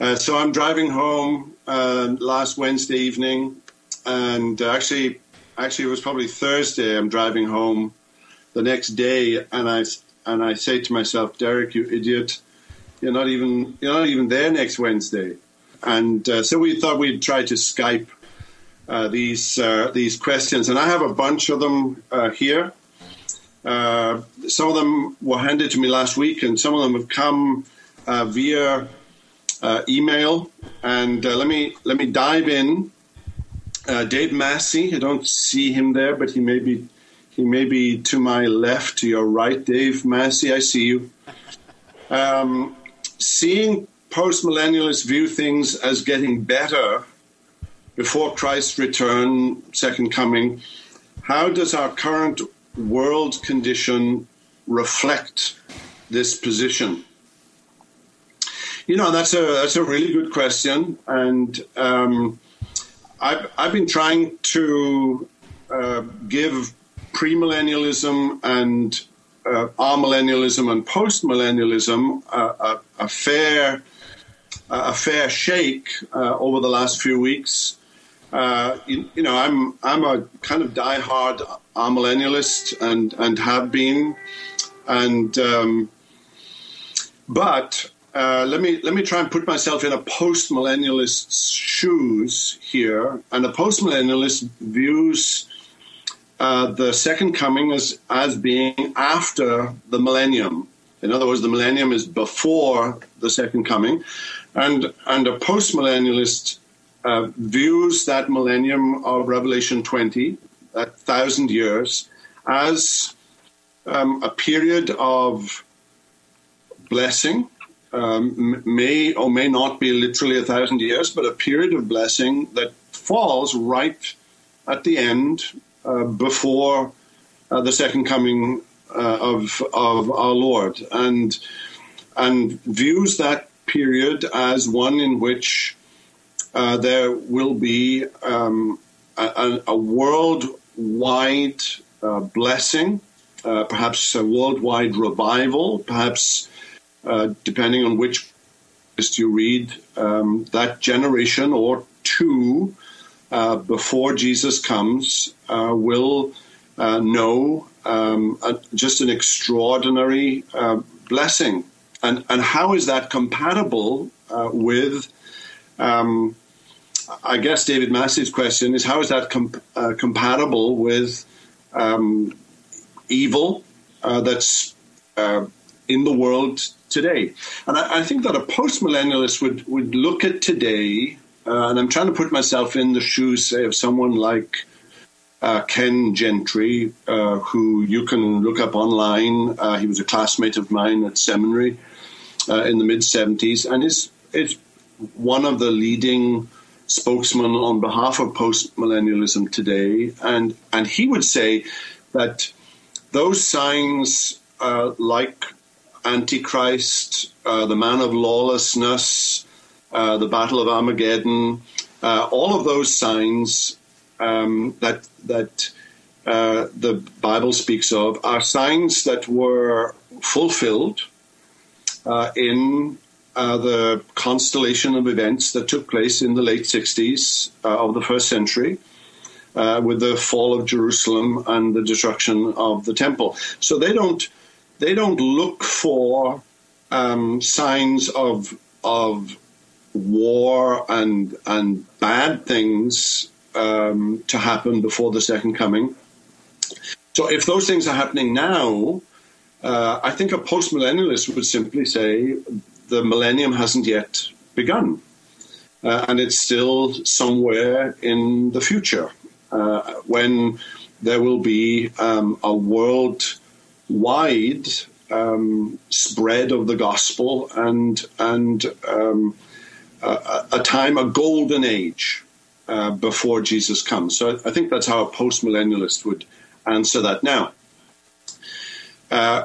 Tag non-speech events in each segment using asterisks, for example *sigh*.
Uh, so I'm driving home uh, last Wednesday evening, and actually, actually it was probably Thursday. I'm driving home the next day, and I and I say to myself, Derek, you idiot, you're not even you're not even there next Wednesday. And uh, so we thought we'd try to Skype uh, these uh, these questions, and I have a bunch of them uh, here. Uh, some of them were handed to me last week, and some of them have come uh, email. And let me let me dive in. Dave Massey, I don't see him there, but he may be he may be to my left, to your right. Dave Massey, I see you. Um, seeing postmillennialists view things as getting better before Christ's return, second coming, how does our current world condition reflect this position? You know, that's a that's a really good question, and um, I've I've been trying to uh, give premillennialism and uh, amillennialism and postmillennialism uh, a, a, fair a fair shake uh, over the last few weeks. Uh, you, you, know, I'm I'm a kind of diehard amillennialist and and have been, and um, but uh, let me let me try and put myself in a post millennialist's shoes here, and a post millennialist views. Uh, the second coming as as being after the millennium. In other words, the millennium is before the second coming, and and a post millennialist uh, views that millennium of Revelation 20, that thousand years, as um, a period of blessing. Um, may or may not be literally a thousand years, but a period of blessing that falls right at the end uh, before uh, the second coming uh, of of our Lord, and and views that period as one in which uh, there will be um, a, a worldwide uh, blessing, uh, perhaps a worldwide revival, perhaps uh, depending on which list you read, um, that generation or two uh, before Jesus comes will know um, just an extraordinary blessing. And, and how is that compatible with um, I guess David Massey's question is how is that uh, compatible with um, evil uh, that's uh, in the world today? And I, I think that a post-millennialist would, would look at today, uh, and I'm trying to put myself in the shoes, say, of someone like uh, Ken Gentry, uh, who you can look up online. he was a classmate of mine at seminary in the mid 70s, and is, is one of the leading spokesmen on behalf of postmillennialism today, and and he would say that those signs, uh, like Antichrist, uh, the man of lawlessness, uh, the Battle of Armageddon, uh, all of those signs um, that that uh, the Bible speaks of are signs that were fulfilled uh, in uh, the constellation of events that took place in the late 60s uh, of the first century. With the fall of Jerusalem and the destruction of the temple, so they don't they don't look for um, signs of of war and and bad things um, to happen before the second coming. So if those things are happening now, uh, I think a postmillennialist would simply say the millennium hasn't yet begun. Uh, and it's still somewhere in the future uh, when there will be um, a worldwide um, spread of the gospel and and um, a, a, time, a golden age uh, before Jesus comes. So I, think that's how a post-millennialist would answer that. Now, uh,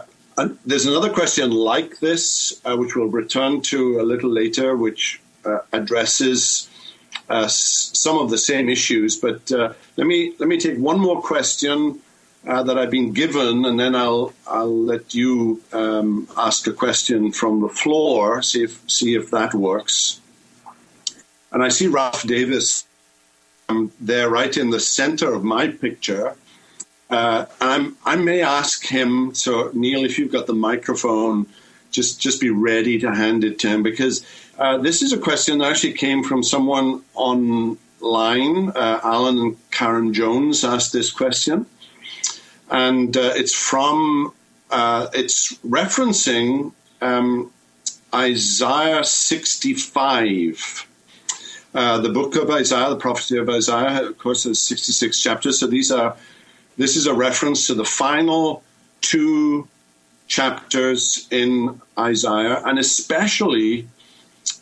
there's another question like this, uh, which we'll return to a little later, which uh, addresses uh, some of the same issues. But uh, let me let me take one more question uh, that I've been given, and then I'll I'll let you um, ask a question from the floor. See if see if that works. And I see Ralph Davis um, there right in the center of my picture. Uh, I'm, I may ask him, so Neil, if you've got the microphone, just, just be ready to hand it to him because uh, this is a question that actually came from someone online. Uh, Alan and Karen Jones asked this question. And uh, it's from, uh, it's referencing um, Isaiah 65. Uh, the book of Isaiah, the prophecy of Isaiah, of course, has 66 chapters. So these are, this is a reference to the final two chapters in Isaiah, and especially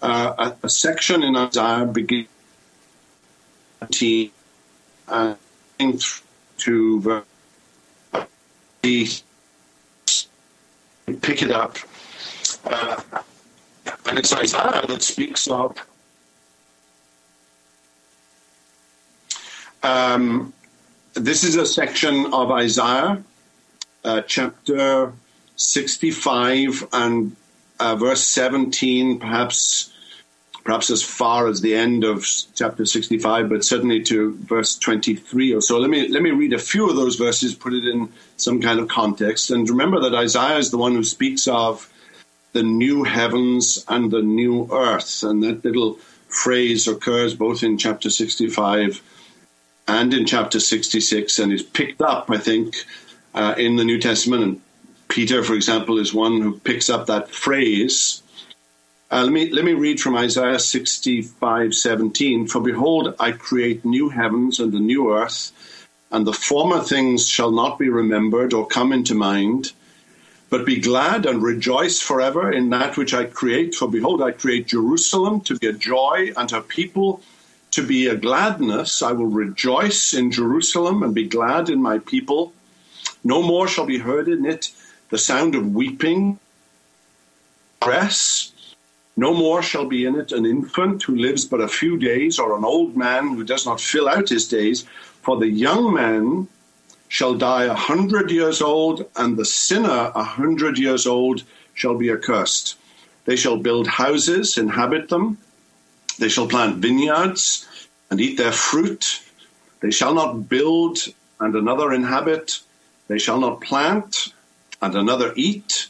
uh, a, a, section in Isaiah beginning uh, to verse pick it up. Uh, and it's Isaiah that speaks of Um, this is a section of Isaiah, uh, chapter 65 and uh, verse 17, perhaps perhaps as far as the end of chapter 65, but certainly to verse 23 or so. Let me let me read a few of those verses, put it in some kind of context, and remember that Isaiah is the one who speaks of the new heavens and the new earth, and that little phrase occurs both in chapter 65 and in chapter 66 and is picked up, I think, uh, in the New Testament. And Peter, for example, is one who picks up that phrase. Uh, let me let me read from Isaiah 65, 17. For behold, I create new heavens and a new earth, and the former things shall not be remembered or come into mind. But be glad and rejoice forever in that which I create. For behold, I create Jerusalem to be a joy and her people to be a gladness. I will rejoice in Jerusalem and be glad in my people. No more shall be heard in it the sound of weeping, dress. No more shall be in it an infant who lives but a few days, or an old man who does not fill out his days. For the young man shall die a hundred years old, and the sinner a hundred years old shall be accursed. They shall build houses, inhabit them they shall plant vineyards and eat their fruit. They shall not build and another inhabit. They shall not plant and another eat.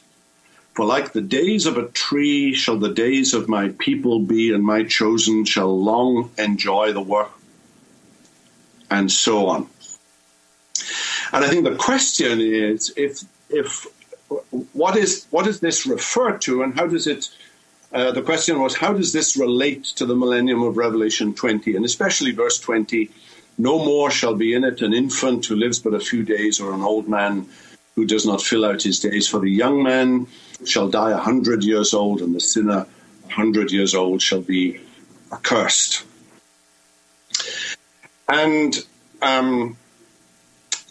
For like the days of a tree shall the days of my people be, and my chosen shall long enjoy the work. And so on. And I think the question is if if what is what does this refer to and how does it uh, the question was, how does this relate to the millennium of Revelation 20, and especially verse 20? No more shall be in it an infant who lives but a few days, or an old man who does not fill out his days. For the young man shall die a hundred years old, and the sinner a hundred years old shall be accursed. And um,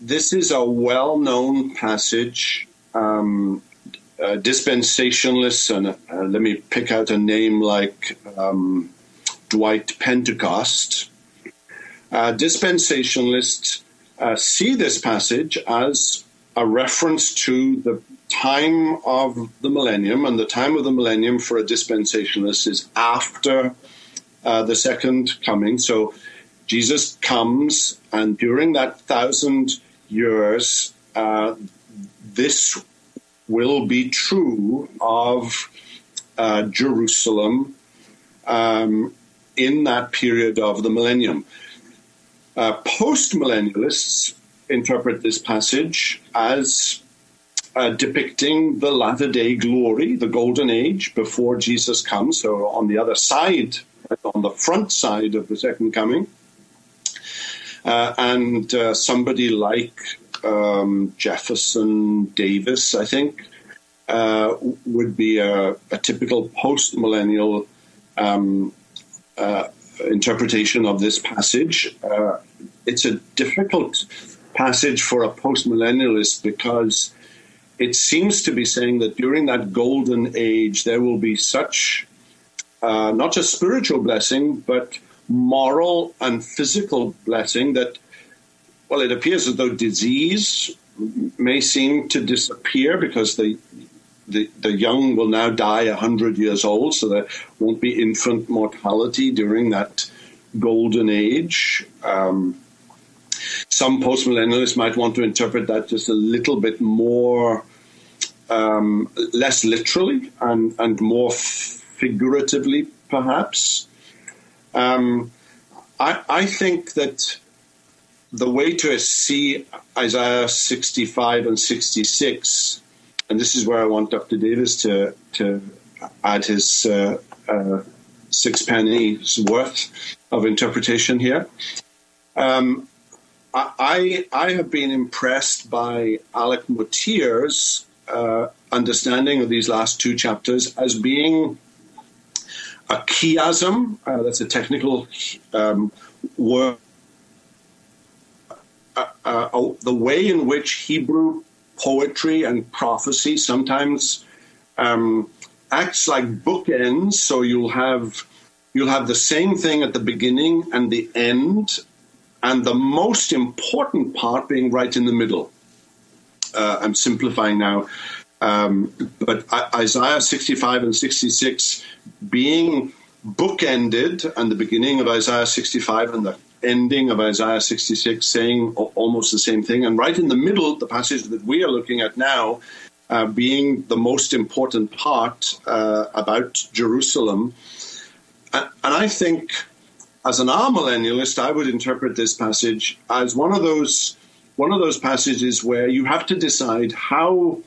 this is a well known passage. Um, uh, dispensationalists, and uh, let me pick out a name like um, Dwight Pentecost. Uh, dispensationalists uh, see this passage as a reference to the time of the millennium, and the time of the millennium for a dispensationalist is after uh, the second coming. So Jesus comes, and during that thousand years, uh, this will be true of uh, Jerusalem um, in that period of the millennium. Uh, Post millennialists interpret this passage as uh, depicting the latter day glory, the golden age before Jesus comes. So, on the other side, on the front side of the second coming. Uh, and uh, somebody like um, Jefferson Davis, I think, uh, would be a, a typical post millennial um, uh, interpretation of this passage. Uh, it's a difficult passage for a post millennialist because it seems to be saying that during that golden age there will be such uh, not just spiritual blessing but moral and physical blessing that well, it appears as though disease may seem to disappear because the the, the young will now die 100 years old, so there won't be infant mortality during that golden age. Um, some postmillennialists might want to interpret that just a little bit more, um, less literally and, and more figuratively, perhaps. Um, I, I think that the way to see Isaiah 65 and 66, and this is where I want Dr. Davis to, to add his uh, uh, six pennies worth of interpretation here. Um, I, I have been impressed by Alec Motyer's uh, understanding of these last two chapters as being a chiasm, uh, that's a technical um, word, uh, uh, the way in which Hebrew poetry and prophecy sometimes um, acts like bookends. So you'll have you'll have the same thing at the beginning and the end, and the most important part being right in the middle. Uh, I'm simplifying now, um, but Isaiah 65 and 66 being bookended, and the beginning of Isaiah 65 and the ending of Isaiah 66 saying almost the same thing, and right in the middle, the passage that we are looking at now. Uh, being the most important part uh, about Jerusalem. And, and I think as an amillennialist, I would interpret this passage as one of those one of those passages where you have to decide how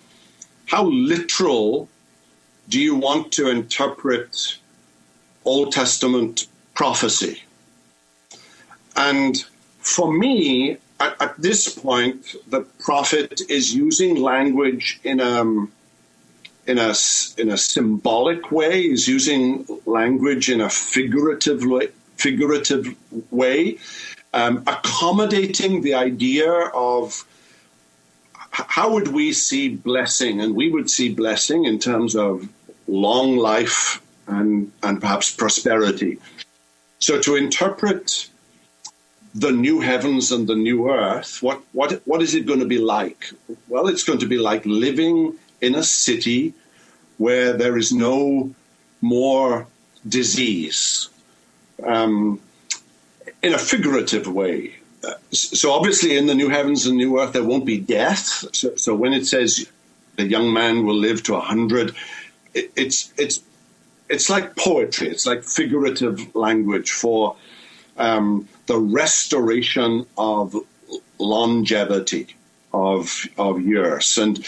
how literal do you want to interpret Old Testament prophecy? And for me, at, at this point, the prophet is using language in a in a in a symbolic way. He's using language in a figurative figurative way, um, accommodating the idea of how would we see blessing, and we would see blessing in terms of long life and and perhaps prosperity. So to interpret the new heavens and the new earth, what what what is it going to be like? Well, it's going to be like living in a city where there is no more disease, um, in a figurative way. Uh, so obviously, in the new heavens and new earth, there won't be death. So, so when it says the young man will live to a hundred, it, it's it's it's like poetry. It's like figurative language for um, the restoration of longevity of of years, and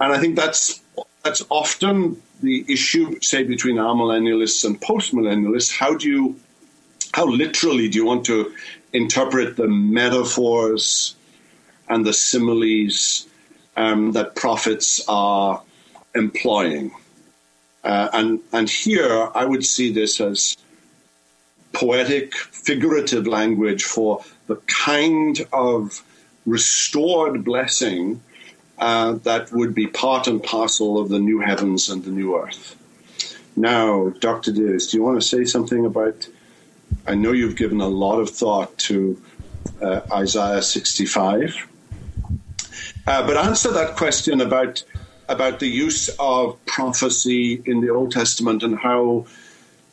and I think that's that's often the issue, say, between amillennialists and postmillennialists. How do you how literally do you want to interpret the metaphors and the similes um, that prophets are employing? Uh, and and here I would see this as poetic, figurative language for the kind of restored blessing uh, that would be part and parcel of the new heavens and the new earth. Now, Dr. Davis, do you want to say something about I know you've given a lot of thought to uh, Isaiah 65. Uh, but answer that question about about the use of prophecy in the Old Testament and how,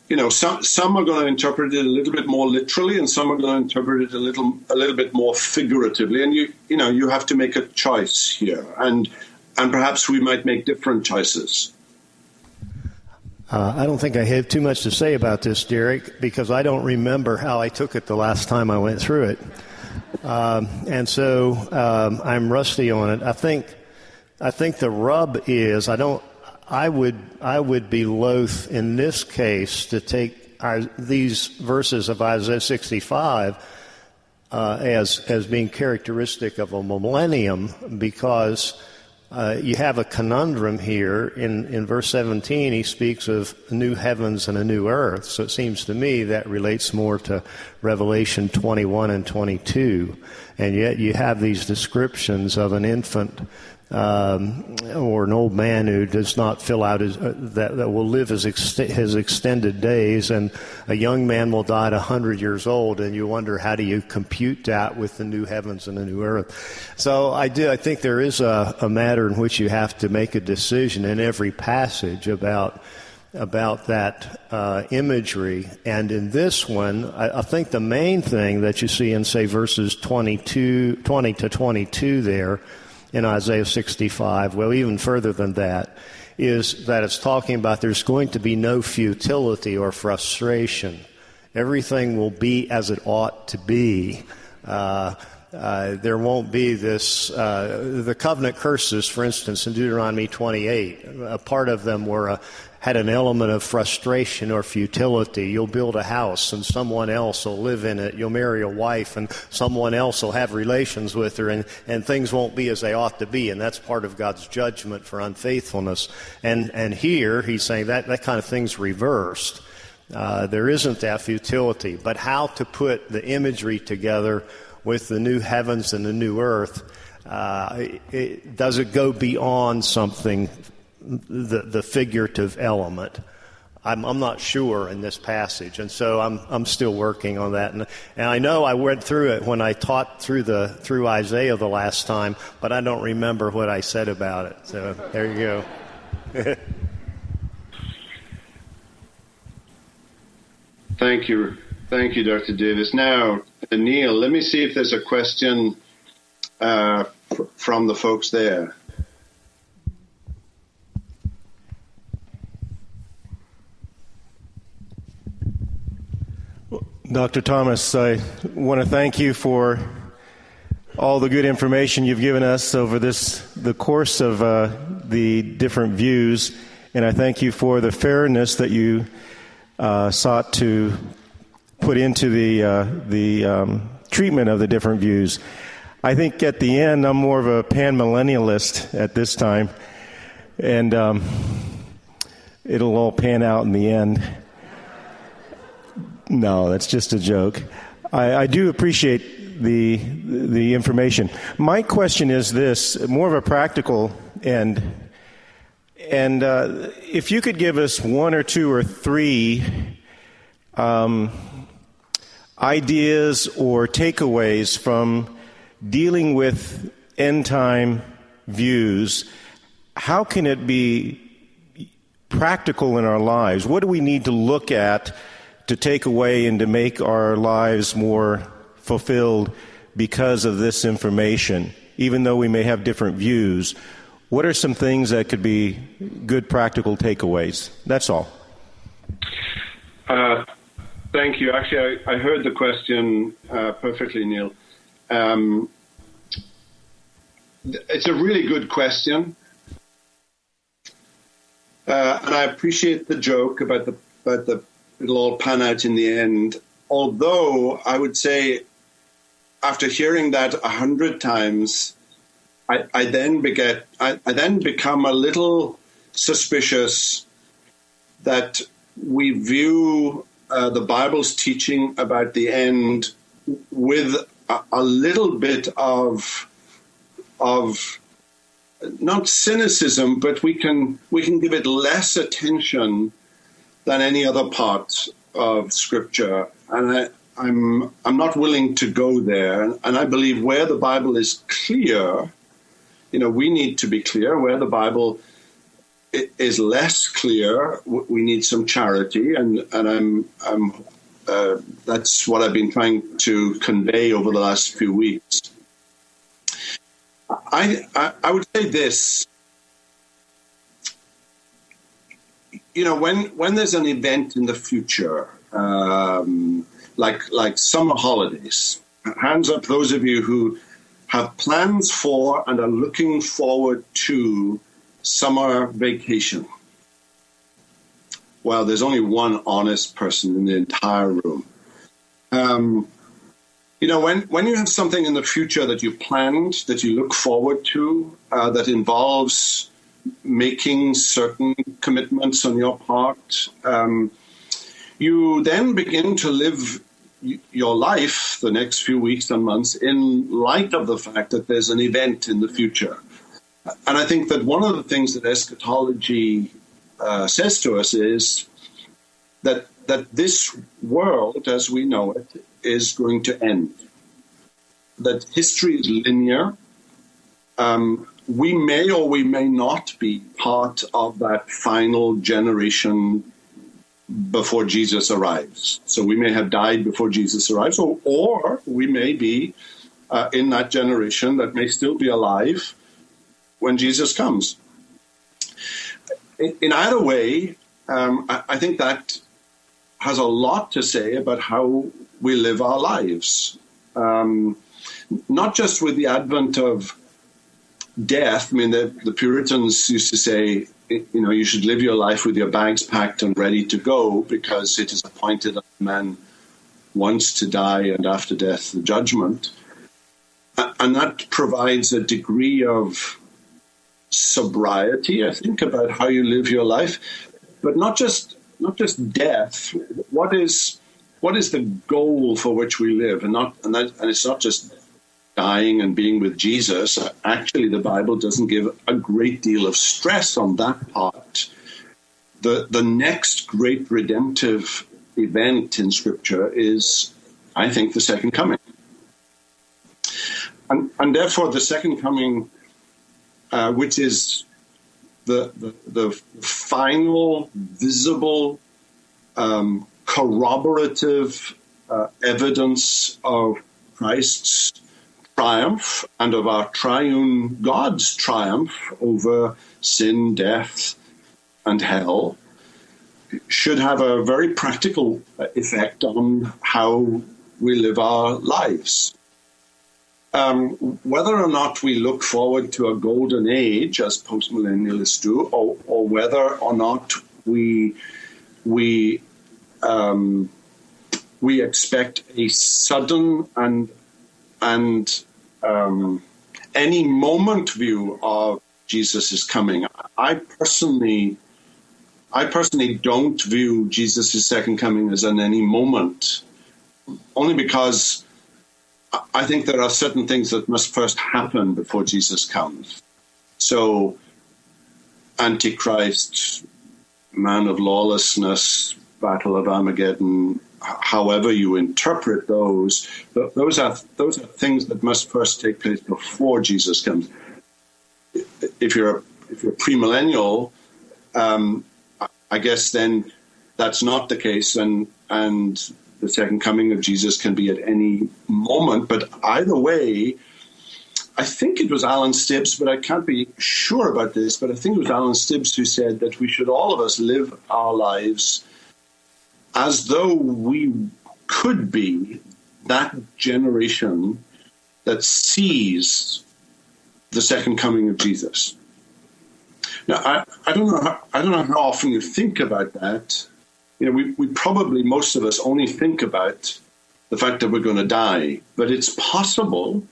you know, some some are going to interpret it a little bit more literally, and some are going to interpret it a little a little bit more figuratively. And you you know you have to make a choice here, and and perhaps we might make different choices. Uh, I don't think I have too much to say about this, Derek, because I don't remember how I took it the last time I went through it. Um, and so um, I'm rusty on it. I think I think the rub is I don't. I would I would be loath in this case to take our, these verses of Isaiah 65 uh, as as being characteristic of a millennium because uh, you have a conundrum here. In, in verse 17, he speaks of new heavens and a new earth. So it seems to me that relates more to Revelation 21 and 22. And yet you have these descriptions of an infant um, or an old man who does not fill out his uh, that, that will live his ex- his extended days, and a young man will die at hundred years old, and you wonder how do you compute that with the new heavens and the new earth. So I do I think there is a, a matter in which you have to make a decision in every passage about about that uh, imagery. And in this one, I, I, think the main thing that you see in, say, verses 22, 20 to 22 there in Isaiah 65, well, even further than that, is that it's talking about there's going to be no futility or frustration. Everything will be as it ought to be. Uh, uh, there won't be this, uh, the covenant curses, for instance, in Deuteronomy 28. A part of them were a, had an element of frustration or futility. You'll build a house and someone else will live in it. You'll marry a wife and someone else will have relations with her and, and things won't be as they ought to be. And that's part of God's judgment for unfaithfulness. And, and here he's saying that, that kind of thing's reversed. Uh, there isn't that futility. But how to put the imagery together with the new heavens and the new earth, uh, it, does it go beyond something the, the figurative element. I'm, I'm, not sure in this passage, and so I'm, I'm still working on that. And, and, I know I went through it when I taught through the through Isaiah the last time, but I don't remember what I said about it. So there you go. *laughs* Thank you, thank you, Dr. Davis. Now, Neil, let me see if there's a question uh, from the folks there. Dr. Thomas, I want to thank you for all the good information you've given us over this the course of uh, the different views, and I thank you for the fairness that you uh, sought to put into the uh, the um, treatment of the different views. I think at the end, I'm more of a panmillennialist at this time, and um, it'll all pan out in the end. No, that's just a joke. I, I do appreciate the the information. My question is this: more of a practical end. And uh, if you could give us one or two or three um, ideas or takeaways from dealing with end time views, how can it be practical in our lives? What do we need to look at to take away and to make our lives more fulfilled because of this information, even though we may have different views. What are some things that could be good practical takeaways? That's all. Uh, thank you. Actually, I, I heard the question uh, perfectly, Neil. Um, it's a really good question. Uh, and I appreciate the joke about the about the it'll all pan out in the end. Although I would say, after hearing that a hundred times, I, I then beget, I, I then become a little suspicious that we view uh, the Bible's teaching about the end with a, a little bit of of not cynicism, but we can we can give it less attention than any other part of Scripture, and I, I'm I'm not willing to go there. And, and I believe where the Bible is clear, you know, we need to be clear. Where the Bible is less clear, we need some charity, and and I'm I'm uh, that's what I've been trying to convey over the last few weeks. I, I, I would say this you know, when when there's an event in the future, um, like like summer holidays, hands up those of you who have plans for and are looking forward to summer vacation. Well, there's only one honest person in the entire room. Um, you know, when, when you have something in the future that you planned, that you look forward to, uh, that involves making certain commitments on your part. Um, you then begin to live your life the next few weeks and months in light of the fact that there's an event in the future. And I think that one of the things that eschatology uh, says to us is that that this world, as we know it, is going to end. That history is linear. Um, we may or we may not be part of that final generation before Jesus arrives. So we may have died before Jesus arrives, or, or we may be uh, in that generation that may still be alive when Jesus comes. In, in either way, um, I, I think that has a lot to say about how we live our lives. Um, not just with the advent of death. I mean, the, the Puritans used to say, you know, you should live your life with your bags packed and ready to go because it is appointed that man once to die and after death the judgment. And that provides a degree of sobriety, I think, about how you live your life, but not just not just death. What is what is the goal for which we live, and not and that and it's not just dying and being with Jesus. Actually, the Bible doesn't give a great deal of stress on that part. The the next great redemptive event in Scripture is, I think, the second coming. And, and therefore, the second coming, uh, which is the, the, the final, visible, um, corroborative uh, evidence of Christ's triumph and of our triune God's triumph over sin, death, and hell should have a very practical effect on how we live our lives. Um, whether or not we look forward to a golden age, as postmillennialists do, or, or whether or not we we um, we expect a sudden and and um, any moment view of Jesus is coming. I personally, I personally don't view Jesus' second coming as an any moment, only because I think there are certain things that must first happen before Jesus comes. So, Antichrist, man of lawlessness, battle of Armageddon, however you interpret those, those are those are things that must first take place before Jesus comes. If you're if you're premillennial, um, I guess then that's not the case, and and the second coming of Jesus can be at any moment. But either way, I think it was Alan Stibbs, but I can't be sure about this, but I think it was Alan Stibbs who said that we should all of us live our lives as though we could be that generation that sees the second coming of Jesus. Now, I, I don't know how, I don't know how often you think about that, you know, we, we probably, most of us, only think about the fact that we're going to die. But it's possible,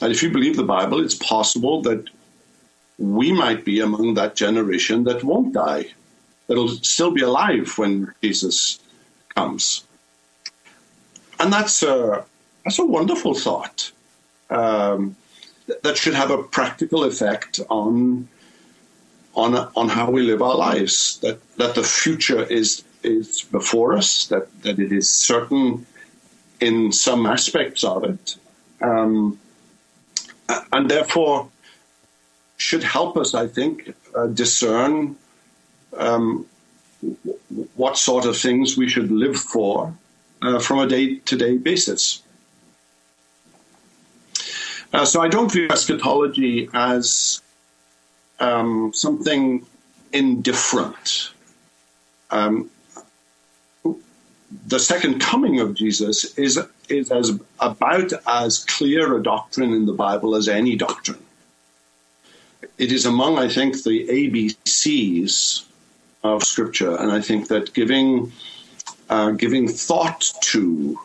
and if you believe the Bible, it's possible that we might be among that generation that won't die, that'll still be alive when Jesus comes. And that's a, that's a wonderful thought um, that should have a practical effect on on on how we live our lives. That that the future is is before us. That that it is certain in some aspects of it, um, and therefore should help us, I think, uh, discern um, what sort of things we should live for uh, from a day to day basis. Uh, so I don't view eschatology as um, something indifferent. Um, the second coming of Jesus is is as about as clear a doctrine in the Bible as any doctrine. It is among, I think, the ABCs of Scripture, and I think that giving uh, giving thought to,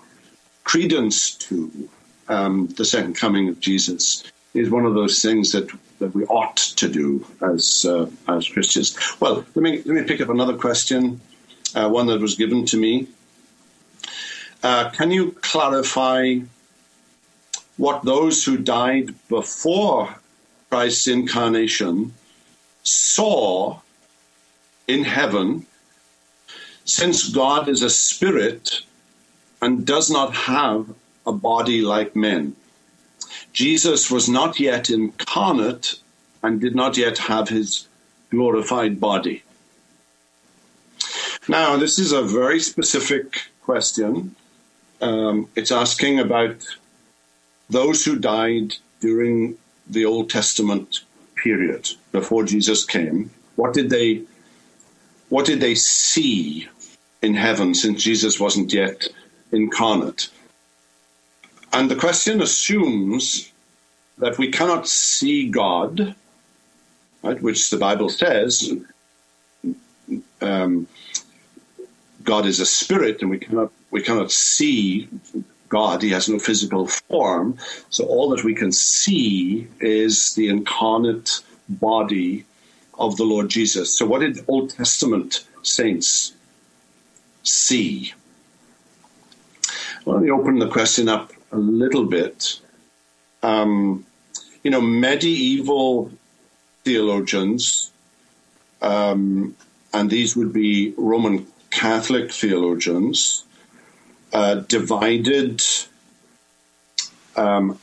credence to um, the second coming of Jesus is one of those things that, that we ought to do as uh, as Christians. Well, let me let me pick up another question, uh, one that was given to me. Uh, can you clarify what those who died before Christ's incarnation, saw in heaven, since God is a spirit and does not have a body like men. Jesus was not yet incarnate and did not yet have his glorified body. Now, this is a very specific question. Um, it's asking about those who died during the Old Testament period before Jesus came. What did they what did they see in heaven since Jesus wasn't yet incarnate? And the question assumes that we cannot see God, right, which the Bible says um, God is a spirit, and we cannot we cannot see God. He has no physical form. So all that we can see is the incarnate body of the Lord Jesus. So what did Old Testament saints see? Well, let me open the question up a little bit. Um, you know, medieval theologians, um, and these would be Roman Catholic theologians uh, divided, um,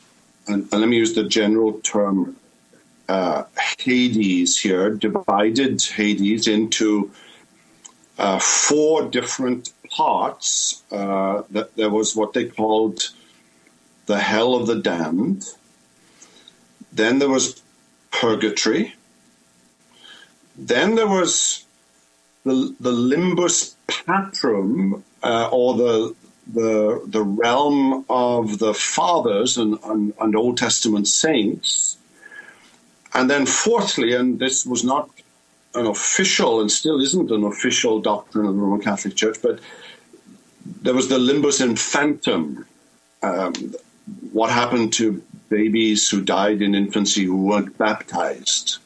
and, and, let me use the general term uh, Hades here, divided Hades into uh, four different parts. Uh, that there was what they called the hell of the damned. Then there was purgatory. Then there was the, the limbus patrum, uh, or the, the, the realm of the fathers and, and, and Old Testament saints. And then, fourthly, and this was not an official and still isn't an official doctrine of the Roman Catholic Church, but there was the limbus infantum. Um, what happened to babies who died in infancy who weren't baptized?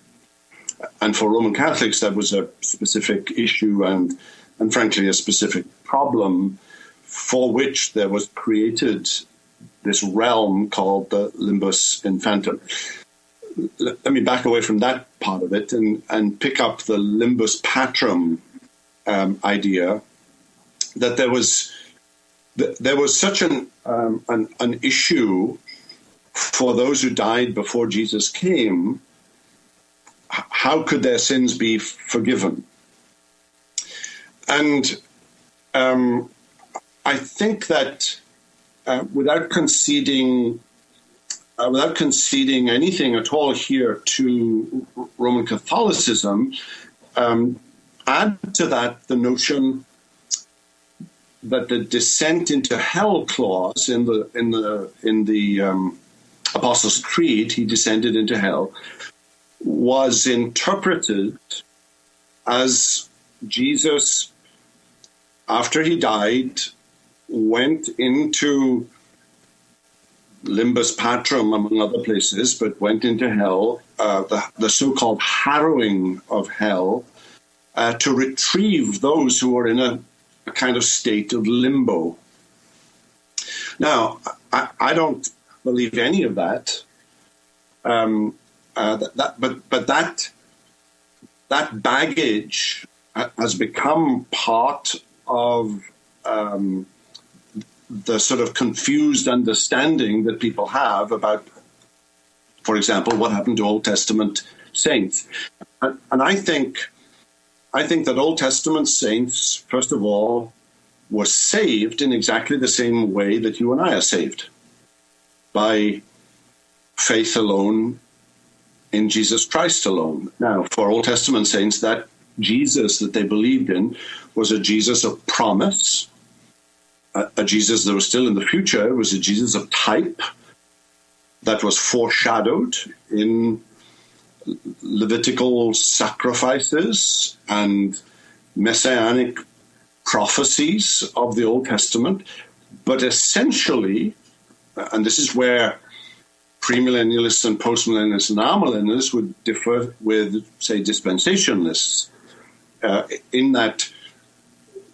and for Roman Catholics, that was a specific issue and, and frankly, a specific problem for which there was created this realm called the limbus infantum. Let me back away from that part of it and, and pick up the limbus patrum um, idea that there was there was such an, um, an, an issue for those who died before Jesus came how could their sins be forgiven? And um, I think that uh, without conceding, uh, without conceding anything at all here to Roman Catholicism, um, add to that the notion that the descent into hell clause in the in the in the um, Apostles' Creed, he descended into hell, was interpreted as Jesus, after he died, went into limbus patrum, among other places, but went into hell, uh, the, the so called harrowing of hell, uh, to retrieve those who were in a, a, kind of state of limbo. Now, I, I don't believe any of that. Um, uh, that, that, but but that that baggage has become part of um, the sort of confused understanding that people have about, for example, what happened to Old Testament saints. And, and I think, I think that Old Testament saints, first of all, were saved in exactly the same way that you and I are saved by faith alone in Jesus Christ alone. Now, for Old Testament saints, that Jesus that they believed in was a Jesus of promise, a, Jesus that was still in the future. It was a Jesus of type that was foreshadowed in Levitical sacrifices and messianic prophecies of the Old Testament. But essentially, and this is where premillennialists and postmillennialists and amillennialists would differ with, say, dispensationalists, uh, in that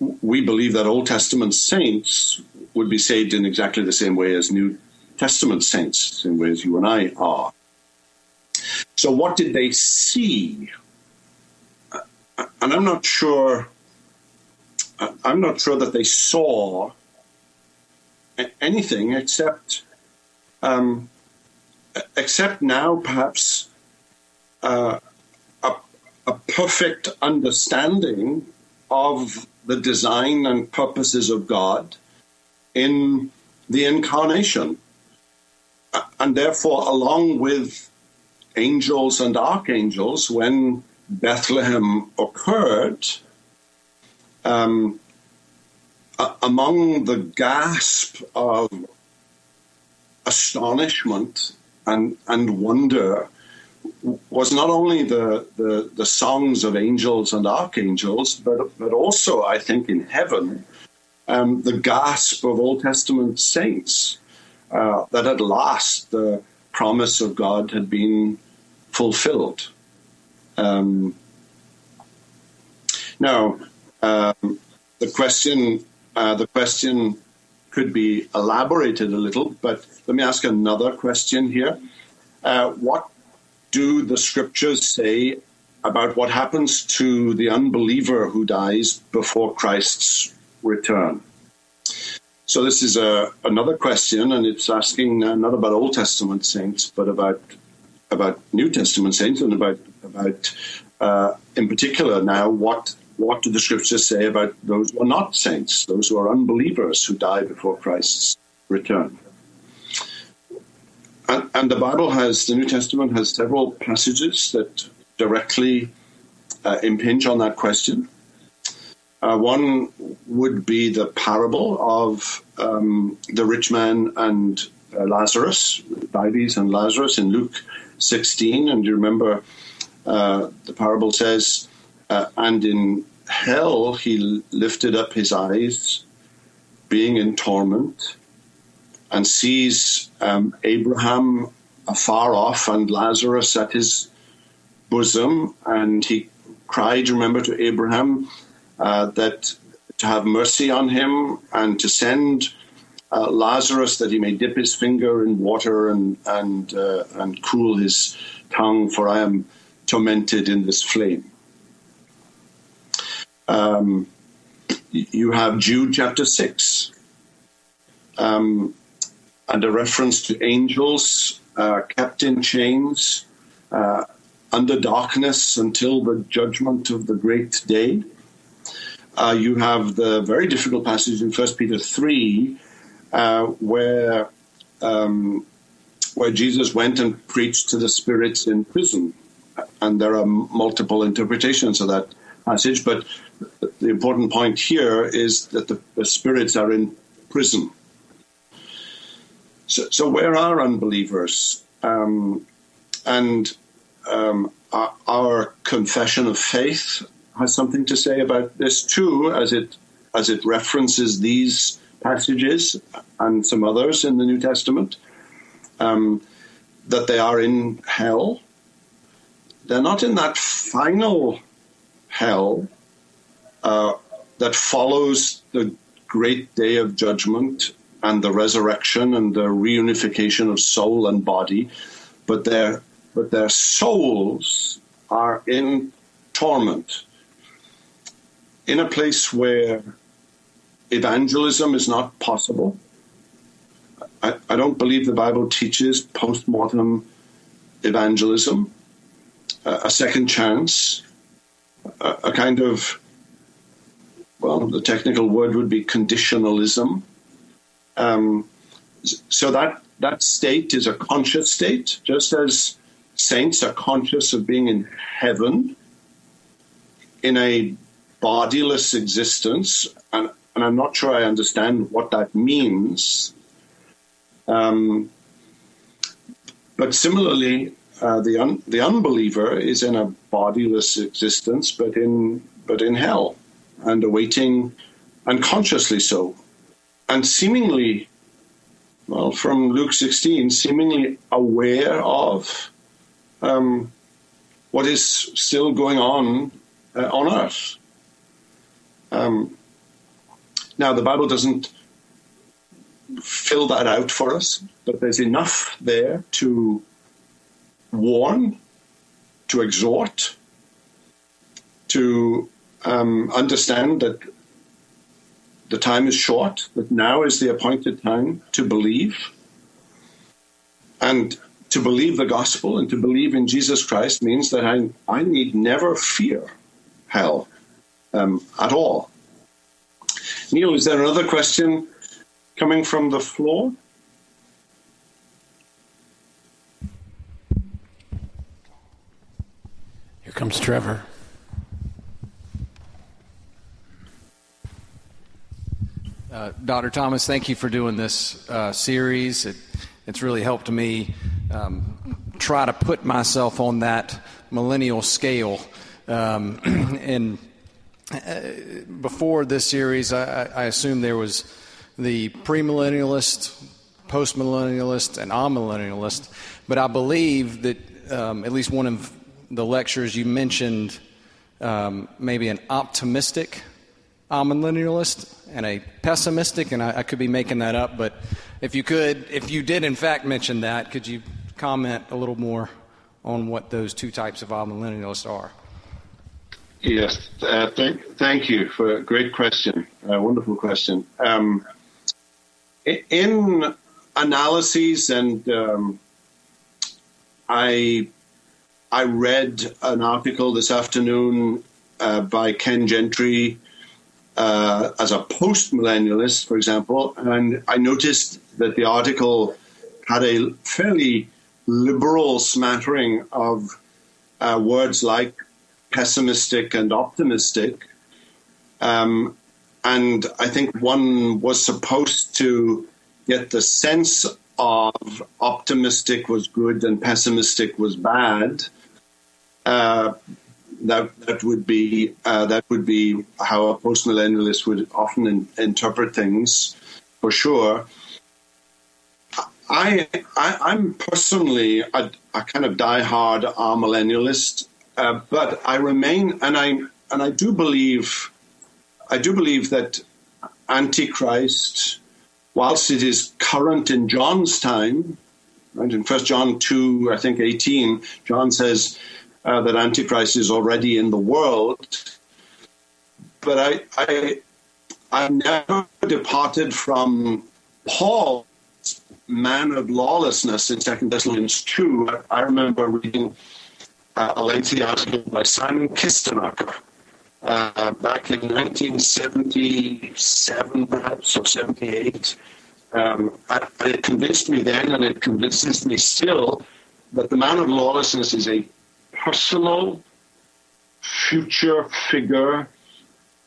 we believe that Old Testament saints would be saved in exactly the same way as New Testament saints, in ways you and I are. So, what did they see? And I'm not sure. I'm not sure that they saw anything except, um, except now perhaps uh, a, a perfect understanding of the design and purposes of God in the incarnation. And therefore, along with angels and archangels, when Bethlehem occurred, um, among the gasp of astonishment and, and wonder was not only the, the, the, songs of angels and archangels, but, but also, I think, in heaven, um, the gasp of Old Testament saints uh, that at last the promise of God had been fulfilled. Um, now, um, the question uh, the question could be elaborated a little, but let me ask another question here. Uh, what do the scriptures say about what happens to the unbeliever who dies before Christ's return? So this is a, another question, and it's asking uh, not about Old Testament saints, but about about New Testament saints, and about about uh, in particular now what what do the scriptures say about those who are not saints, those who are unbelievers who die before Christ's return? And, and the Bible has, the New Testament has several passages that directly uh, impinge on that question. Uh, one would be the parable of um, the rich man and uh, Lazarus, Dives and Lazarus in Luke 16. And you remember uh, the parable says, uh, and in hell he lifted up his eyes, being in torment, and sees um, Abraham afar off and Lazarus at his bosom, and he cried, remember, to Abraham uh, that to have mercy on him and to send uh, Lazarus that he may dip his finger in water and and uh, and cool his tongue, for I am tormented in this flame. Um, you have Jude chapter 6, um, and a reference to angels uh, kept in chains uh, under darkness until the judgment of the great day. Uh, you have the very difficult passage in 1 Peter 3 uh, where, um, where Jesus went and preached to the spirits in prison. And there are multiple interpretations of that passage, but the important point here is that the, the spirits are in prison. So, so where are unbelievers? Um, and um, our, our, confession of faith has something to say about this too, as it as it references these passages and some others in the New Testament. Um, that they are in hell. They're not in that final hell uh, that follows the great day of judgment and the resurrection and the reunification of soul and body, but their but their souls are in torment, in a place where evangelism is not possible. I, I don't believe the Bible teaches post mortem evangelism, uh, a second chance, a, a kind of well, the technical word would be conditionalism. Um, so that that state is a conscious state, just as saints are conscious of being in heaven in a bodiless existence, and, and I'm not sure I understand what that means. Um, but similarly, uh, the un- the unbeliever is in a bodiless existence, but in but in hell and awaiting, unconsciously so, and seemingly, well, from Luke 16, seemingly aware of um, what is still going on uh, on earth. Um, now, the Bible doesn't fill that out for us, but there's enough there to warn to exhort, to um, understand that the time is short, that now is the appointed time to believe. And to believe the gospel and to believe in Jesus Christ means that I, I need never fear hell um, at all. Neil, is there another question coming from the floor? Here comes Trevor. Uh, Dr. Thomas, thank you for doing this uh, series. It, it's really helped me um, try to put myself on that millennial scale. Um, *clears throat* and uh, before this series, I, I assumed there was the premillennialist, postmillennialist, and amillennialist. But I believe that um, at least one of the lectures you mentioned um, maybe an optimistic amillennialist and a pessimistic, and I, I, could be making that up, but if you could, if you did in fact mention that, could you comment a little more on what those two types of amillennialists are? Yes, uh, thank, thank you for a great question, a wonderful question. Um, in analyses, and um, I I read an article this afternoon uh, by Ken Gentry uh, as a post millennialist, for example, and I noticed that the article had a fairly liberal smattering of uh, words like pessimistic and optimistic. Um, and I think one was supposed to get the sense of optimistic was good and pessimistic was bad. Uh, that that would be uh, that would be how a postmillennialist would often in, interpret things, for sure. I, I am personally a, a, kind of diehard amillennialist, uh, but I remain and I and I do believe I do believe that Antichrist, whilst it is current in John's time, right in First John two, I think eighteen, John says uh, that Antichrist is already in the world. But I, I, I never departed from Paul's man of lawlessness in Second Thessalonians 2. I, remember reading uh, a lengthy article by Simon Kistemaker uh, back in 1977, perhaps, or 78. Um, I, it convinced me then, and it convinces me still, that the man of lawlessness is a personal future figure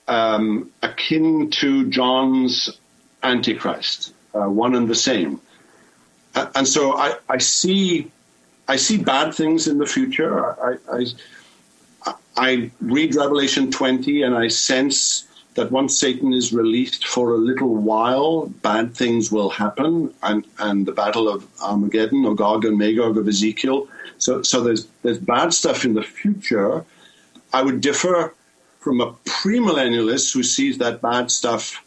um, akin to John's Antichrist, uh, one and the same. and so I, I, see, I see bad things in the future. I, I, I read Revelation 20 and I sense that once Satan is released for a little while, bad things will happen, and, and the battle of Armageddon, or Gog and Magog of Ezekiel, so, so there's there's bad stuff in the future. I would differ from a premillennialist who sees that bad stuff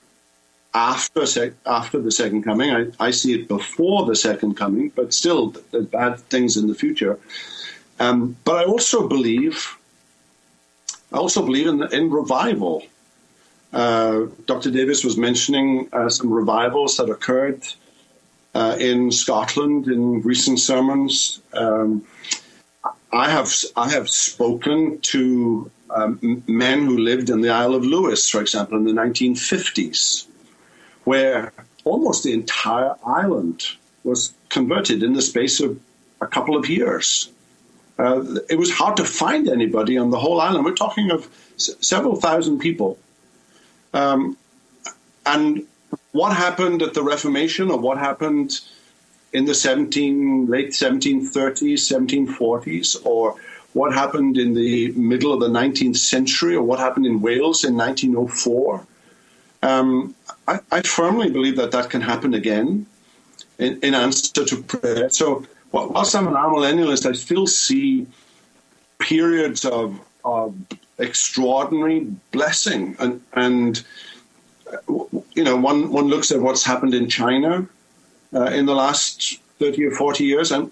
after sec- after the second coming. I, I see it before the second coming, but still there's bad things in the future. Um, but I also believe I also believe in in revival. Uh, Dr. Davis was mentioning uh, some revivals that occurred uh, in Scotland in recent sermons. Um, I have I have spoken to um, men who lived in the Isle of Lewis, for example, in the 1950s, where almost the entire island was converted in the space of a couple of years. Uh, it was hard to find anybody on the whole island. We're talking of s- several thousand people. Um, and what happened at the Reformation, or what happened in the 17 late 1730s, 1740s, or what happened in the middle of the 19th century, or what happened in Wales in 1904. Um, I, I, firmly believe that that can happen again in, in answer to prayer. So, whilst I'm an amillennialist, I still see periods of, extraordinary blessing, and, and you know, one one looks at what's happened in China uh, in the last 30 or 40 years. And,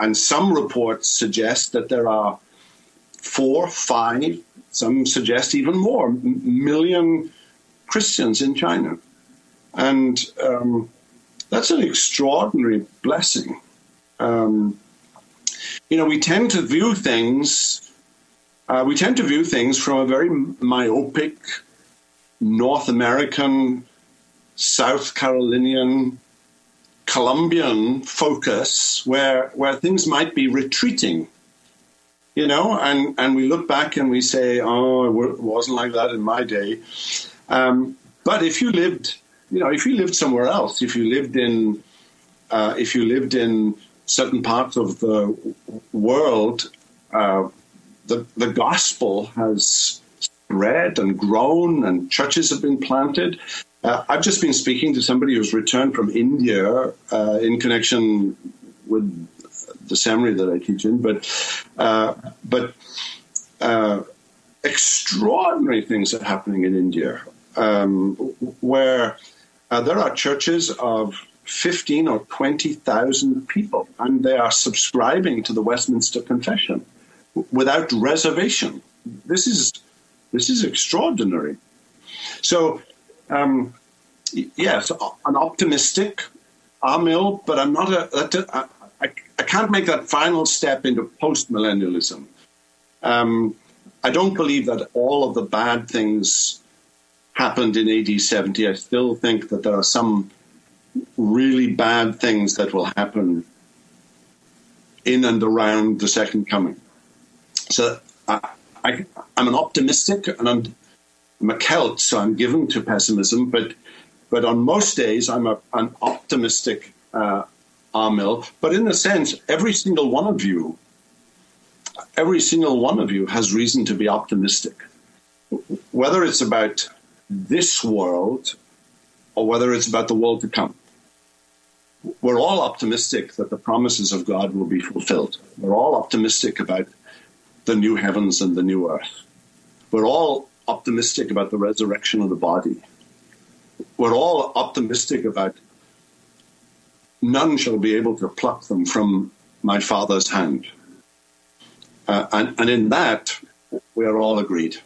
and some reports suggest that there are four, five, some suggest even more million Christians in China. And um, that's an extraordinary blessing. Um, you know, we tend to view things, uh, we tend to view things from a very myopic, North American, South Carolinian, Columbian focus where, where things might be retreating you know, and, and we look back and we say, oh, it wasn't like that in my day. Um, but if you lived, you know, if you lived somewhere else, if you lived in, uh, if you lived in certain parts of the world, uh, the the gospel has spread and grown, and churches have been planted. Uh, I've just been speaking to somebody who's returned from India uh, in connection with the seminary that I teach in, but uh, but uh, extraordinary things are happening in India, um, where uh, there are churches of fifteen or twenty thousand people, and they are subscribing to the Westminster Confession without reservation. This is this is extraordinary. So. Um, yes, an optimistic Amil, but I'm not a, I, I can't make that final step into post millennialism. Um, I don't believe that all of the bad things happened in AD 70. I still think that there are some really bad things that will happen in and around the second coming. So I, am an optimistic and I'm, I'm, a Celt, so I'm given to pessimism, but but on most days I'm a, an optimistic uh, but in a sense, every single one of you, every single one of you has reason to be optimistic. Whether it's about this world or whether it's about the world to come. We're all optimistic that the promises of God will be fulfilled. We're all optimistic about the new heavens and the new earth. We're all optimistic about the resurrection of the body. We're all optimistic about none shall be able to pluck them from my Father's hand. Uh, and, and in that, we are all agreed.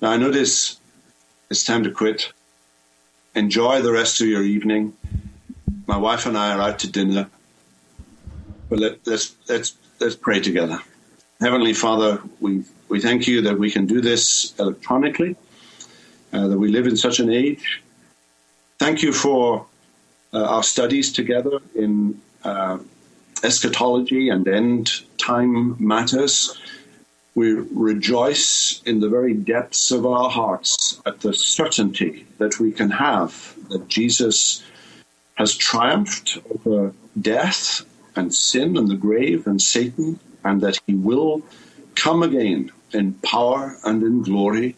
Now, I this, it's time to quit. Enjoy the rest of your evening. My wife and I are out to dinner. But let, let's, let's, let's pray together. Heavenly Father, we, we thank you that we can do this electronically, uh, that we live in such an age. Thank you for uh, our studies together in uh, eschatology and end time matters. We rejoice in the very depths of our hearts at the certainty that we can have that Jesus has triumphed over death and sin and the grave and Satan, and that he will come again in power and in glory,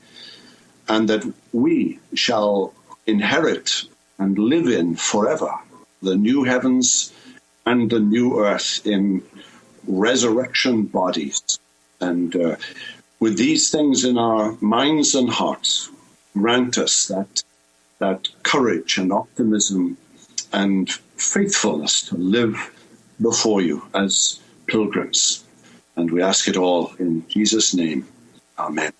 and that we shall inherit and live in forever the new heavens and the new earth in resurrection bodies. And uh, with these things in our minds and hearts, grant us that, that courage and optimism and faithfulness to live before you as pilgrims. And we ask it all in Jesus' name. Amen.